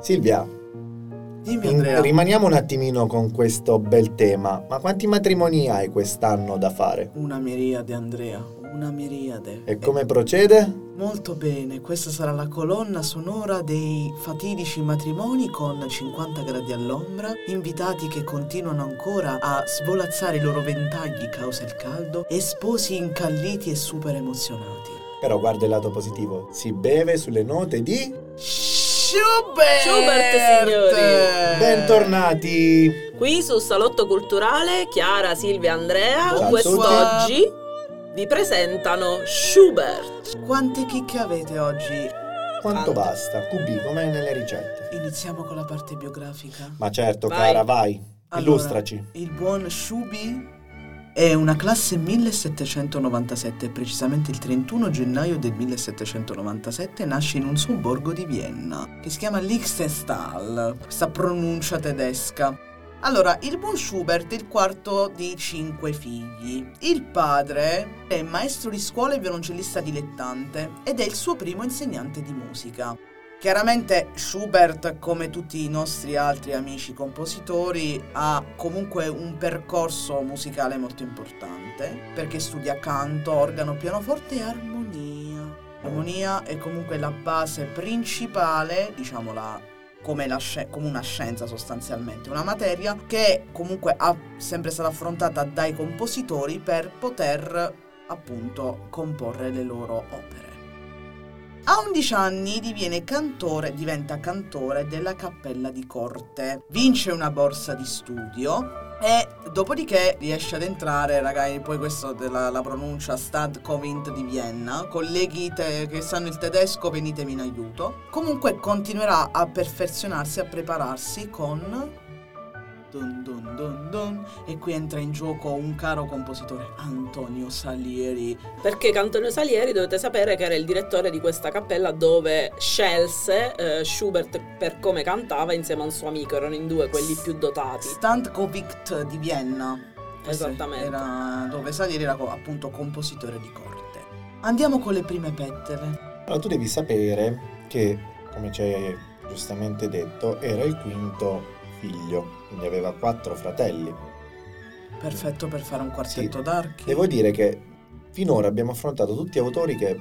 Silvia, Dimmi rimaniamo un attimino con questo bel tema. Ma quanti matrimoni hai quest'anno da fare? Una miriade Andrea, una miriade. E come procede? Molto bene, questa sarà la colonna sonora dei fatidici matrimoni con 50 gradi all'ombra, invitati che continuano ancora a svolazzare i loro ventagli causa il caldo e sposi incalliti e super emozionati. Però guarda il lato positivo. Si beve sulle note di... Schubert! Schubert, signori! Bentornati! Qui su Salotto Culturale, Chiara, Silvia, Andrea, Ciao quest'oggi vi presentano Schubert. Quante chicche avete oggi? Quanto Tanto. basta? QB, come nelle ricette. Iniziamo con la parte biografica. Ma certo, Vai. cara, vai. Allora, Illustraci. Il buon Shubi è una classe 1797, precisamente il 31 gennaio del 1797 nasce in un sobborgo di Vienna che si chiama Liechtenstein, questa pronuncia tedesca. Allora, il buon Schubert è il quarto di cinque figli. Il padre è maestro di scuola e violoncellista dilettante ed è il suo primo insegnante di musica. Chiaramente Schubert, come tutti i nostri altri amici compositori, ha comunque un percorso musicale molto importante perché studia canto, organo, pianoforte e armonia. L'armonia è comunque la base principale, diciamola come, sci- come una scienza sostanzialmente, una materia che comunque ha sempre stata affrontata dai compositori per poter appunto comporre le loro opere. A 11 anni diviene cantore, diventa cantore della cappella di corte, vince una borsa di studio e dopodiché riesce ad entrare, ragazzi, poi questo della la pronuncia Stadtcovint di Vienna, colleghi te- che sanno il tedesco venitemi in aiuto. Comunque continuerà a perfezionarsi, a prepararsi con... Dun dun dun dun. E qui entra in gioco un caro compositore, Antonio Salieri, Perché Antonio Salieri dovete sapere che era il direttore di questa cappella dove scelse eh, Schubert per come cantava insieme a un suo amico, erano in due quelli più dotati. Standkovic di Vienna. Esattamente. Era dove Salieri era appunto compositore di corte. Andiamo con le prime pettele. Allora, tu devi sapere che, come ci hai giustamente detto, era il quinto figlio, quindi aveva quattro fratelli. Perfetto per fare un quartetto Sì. d'archi. Devo dire che finora abbiamo affrontato tutti autori che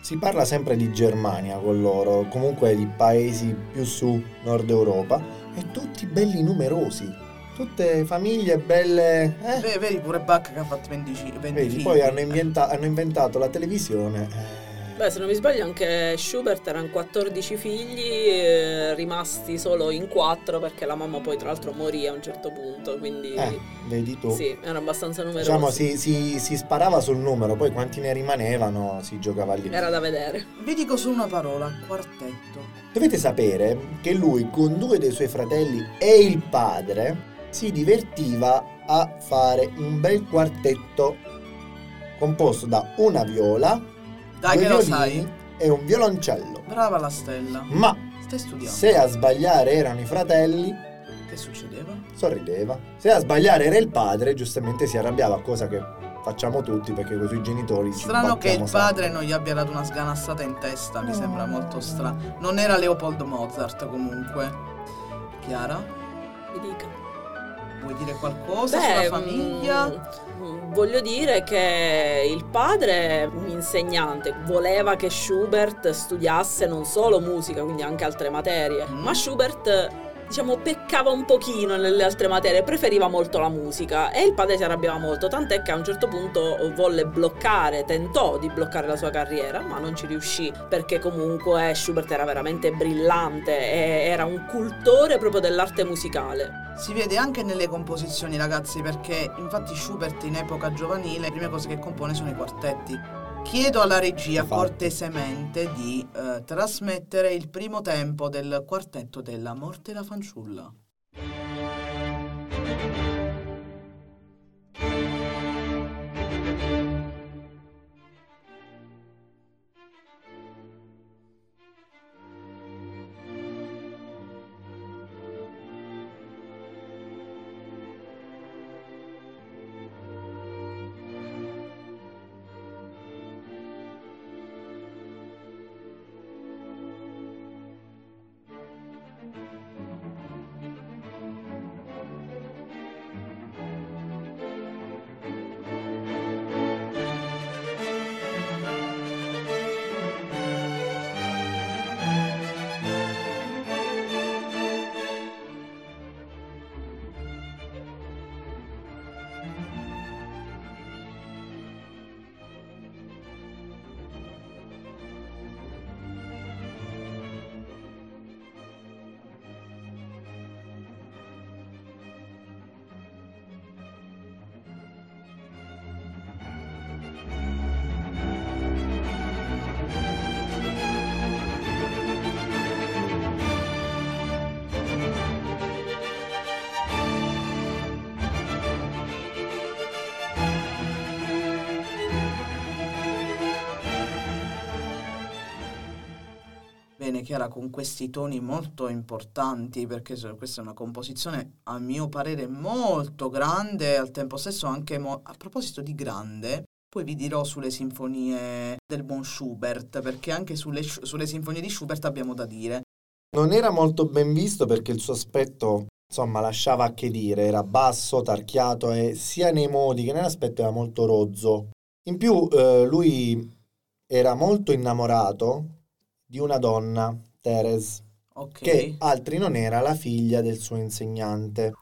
si parla sempre di Germania con loro, comunque di paesi più su Nord Europa, e tutti belli numerosi. Tutte famiglie belle. eh? Ve- Vedi pure Bach che ha fatto 20, ci- 20 Vedi, figli. poi hanno, inventa- hanno inventato la televisione. eh. Beh, se non mi sbaglio anche Schubert erano 14 figli, eh, rimasti solo in 4 perché la mamma poi tra l'altro morì a un certo punto, quindi Eh, vedi tu. sì, erano abbastanza numerosi. Diciamo si, si- si sparava sul numero, poi quanti ne rimanevano si giocava lì. Era da vedere. Vi dico solo una parola, quartetto. Dovete sapere che lui con due dei suoi fratelli e il padre si divertiva a fare un bel quartetto composto da una viola, Dai che lo sai. e un violoncello. Brava la stella. Ma Stai studiando. se a sbagliare erano i fratelli, Che succedeva? sorrideva. Se a sbagliare era il padre, giustamente si arrabbiava, cosa che facciamo tutti perché con i suoi genitori ci Strano che il padre non gli abbia dato una sganassata in testa, mi No. sembra molto strano. Non era Leopold Mozart comunque. Chiara? Mi dica. Vuoi dire qualcosa Beh, sulla famiglia? mm, voglio dire che il padre, un insegnante, voleva che Schubert studiasse non solo musica, quindi anche altre materie, Mm. ma Schubert diciamo peccava un pochino nelle altre materie, preferiva molto la musica e il padre si arrabbiava molto, tant'è che a un certo punto volle bloccare, tentò di bloccare la sua carriera, ma non ci riuscì perché comunque Schubert era veramente brillante e era un cultore proprio dell'arte musicale. Si vede anche nelle composizioni, ragazzi, perché infatti Schubert in epoca giovanile le prime cose che compone sono i quartetti. Chiedo alla regia cortesemente di eh, trasmettere il primo tempo del quartetto della Morte e la fanciulla. Bene chiara con questi toni molto importanti perché questa è una composizione a mio parere molto grande al tempo stesso anche mo- a proposito di grande poi vi dirò sulle sinfonie del buon Schubert perché anche sulle, sulle sinfonie di Schubert abbiamo da dire Non era molto ben visto perché il suo aspetto, insomma, lasciava a che dire, era basso, tarchiato e sia nei modi che nell'aspetto era molto rozzo. In più, eh, lui era molto innamorato di una donna, Teres, ok che altri non era la figlia del suo insegnante.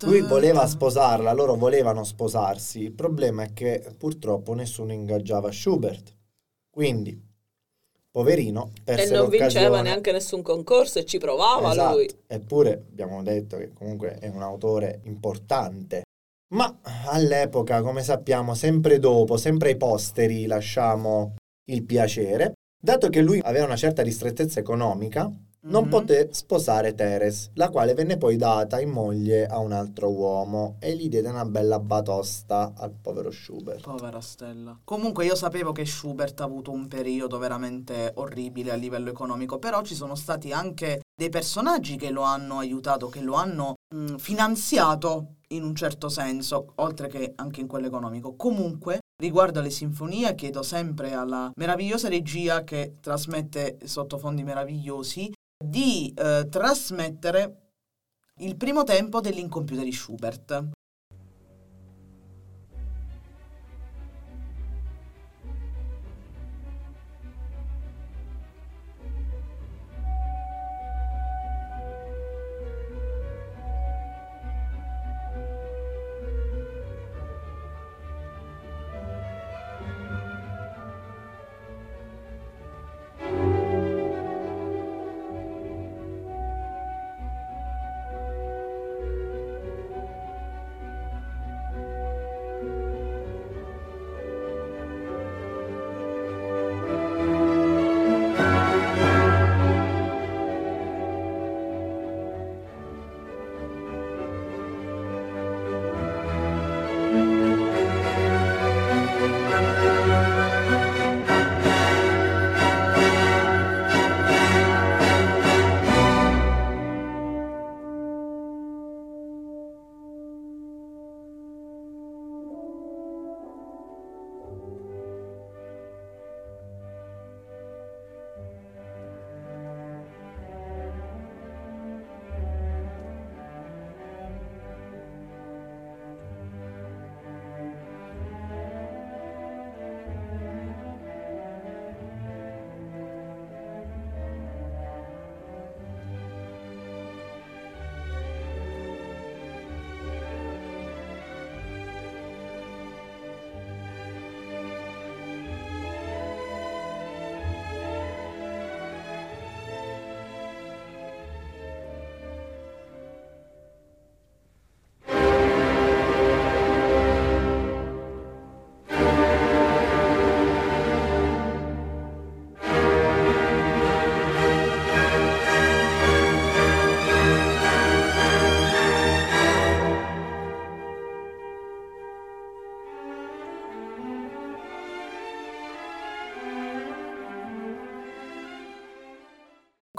Lui voleva sposarla, loro volevano sposarsi. Il problema è che purtroppo nessuno ingaggiava Schubert. Quindi, poverino, perse E non vinceva neanche nessun concorso e ci provava Esatto. lui. Eppure abbiamo detto che comunque è un autore importante. Ma all'epoca, come sappiamo, sempre dopo, sempre ai posteri lasciamo il piacere. Dato che lui aveva una certa ristrettezza economica, non Mhm. poté sposare Teres, la quale venne poi data in moglie a un altro uomo e gli diede una bella batosta al povero Schubert. Povera Stella. Comunque io sapevo che Schubert ha avuto un periodo veramente orribile a livello economico, però ci sono stati anche dei personaggi che lo hanno aiutato, che lo hanno mh, finanziato in un certo senso, oltre che anche in quello economico. Comunque, riguardo alle sinfonie, chiedo sempre alla meravigliosa regia che trasmette sottofondi meravigliosi di eh, trasmettere il primo tempo dell'incompiuta di Schubert.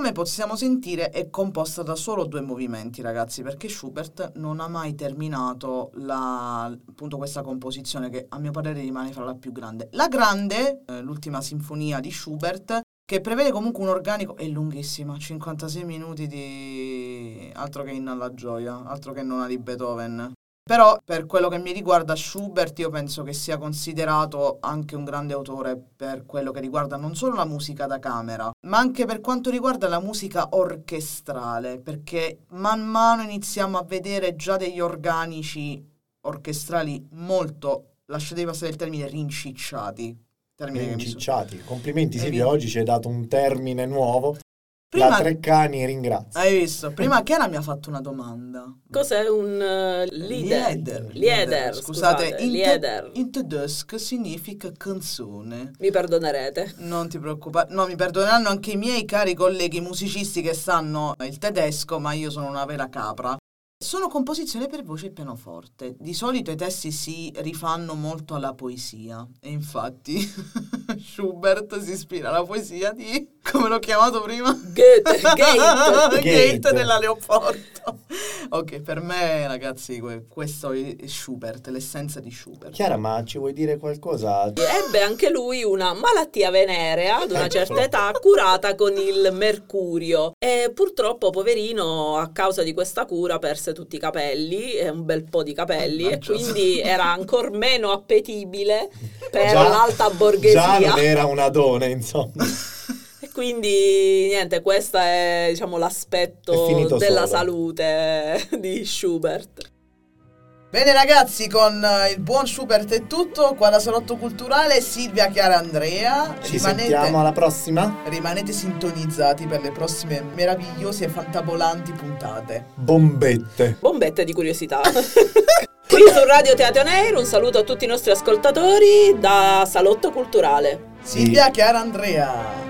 Come possiamo sentire è composta da solo due movimenti, ragazzi, perché Schubert non ha mai terminato la- appunto questa composizione che a mio parere rimane fra la più grande. La grande, eh, l'ultima sinfonia di Schubert, che prevede comunque un organico, è lunghissima, 56 minuti di... altro che inna alla gioia, altro che nona di Beethoven. Però per quello che mi riguarda Schubert io penso che sia considerato anche un grande autore per quello che riguarda non solo la musica da camera, ma anche per quanto riguarda la musica orchestrale, perché man mano iniziamo a vedere già degli organici orchestrali molto, lasciatevi passare il termine, rincicciati. Termine che mi so- Incicciati. Complimenti visto? oggi ci hai dato un termine nuovo. Prima, La Treccani ringrazio. hai visto? Prima Chiara mi ha fatto una domanda. Cos'è un eh, leader? Lieder. Lieder, Scusate, scusate, in, te- in tedesco significa canzone. Mi perdonerete. Non ti preoccupare, no, mi perdoneranno anche i miei cari colleghi musicisti che sanno il tedesco, ma io sono una vera capra. Sono composizioni per voce e pianoforte. Di solito i testi si rifanno molto alla poesia e infatti Schubert si ispira alla poesia di Come l'ho chiamato prima? Goethe, Gate. Gate Gate. della Leopoldo. ok, per me, ragazzi, que- questo è Schubert, l'essenza di Schubert. Chiara, ma ci vuoi dire qualcosa? Ebbe anche lui una malattia venerea ad una certa età curata con il mercurio e purtroppo poverino a causa di questa cura perse tutti i capelli, e un bel po' di capelli e Mannaggia. quindi era ancor meno appetibile per Già- l'alta Già borghesia. non era una donna, insomma. E quindi niente, questo è diciamo l'aspetto della solo. salute di Schubert. Bene ragazzi, con eh, il buon Schubert è tutto, qua da Salotto Culturale, Silvia, Chiara, Andrea. Ci sentiamo alla prossima. rimanete sintonizzati per le prossime meravigliose e fantabolanti puntate. Bombette. Bombette di curiosità. Qui su Radio Teatro Air un saluto a tutti i nostri ascoltatori da Salotto Culturale. Silvia, Chiara, Andrea.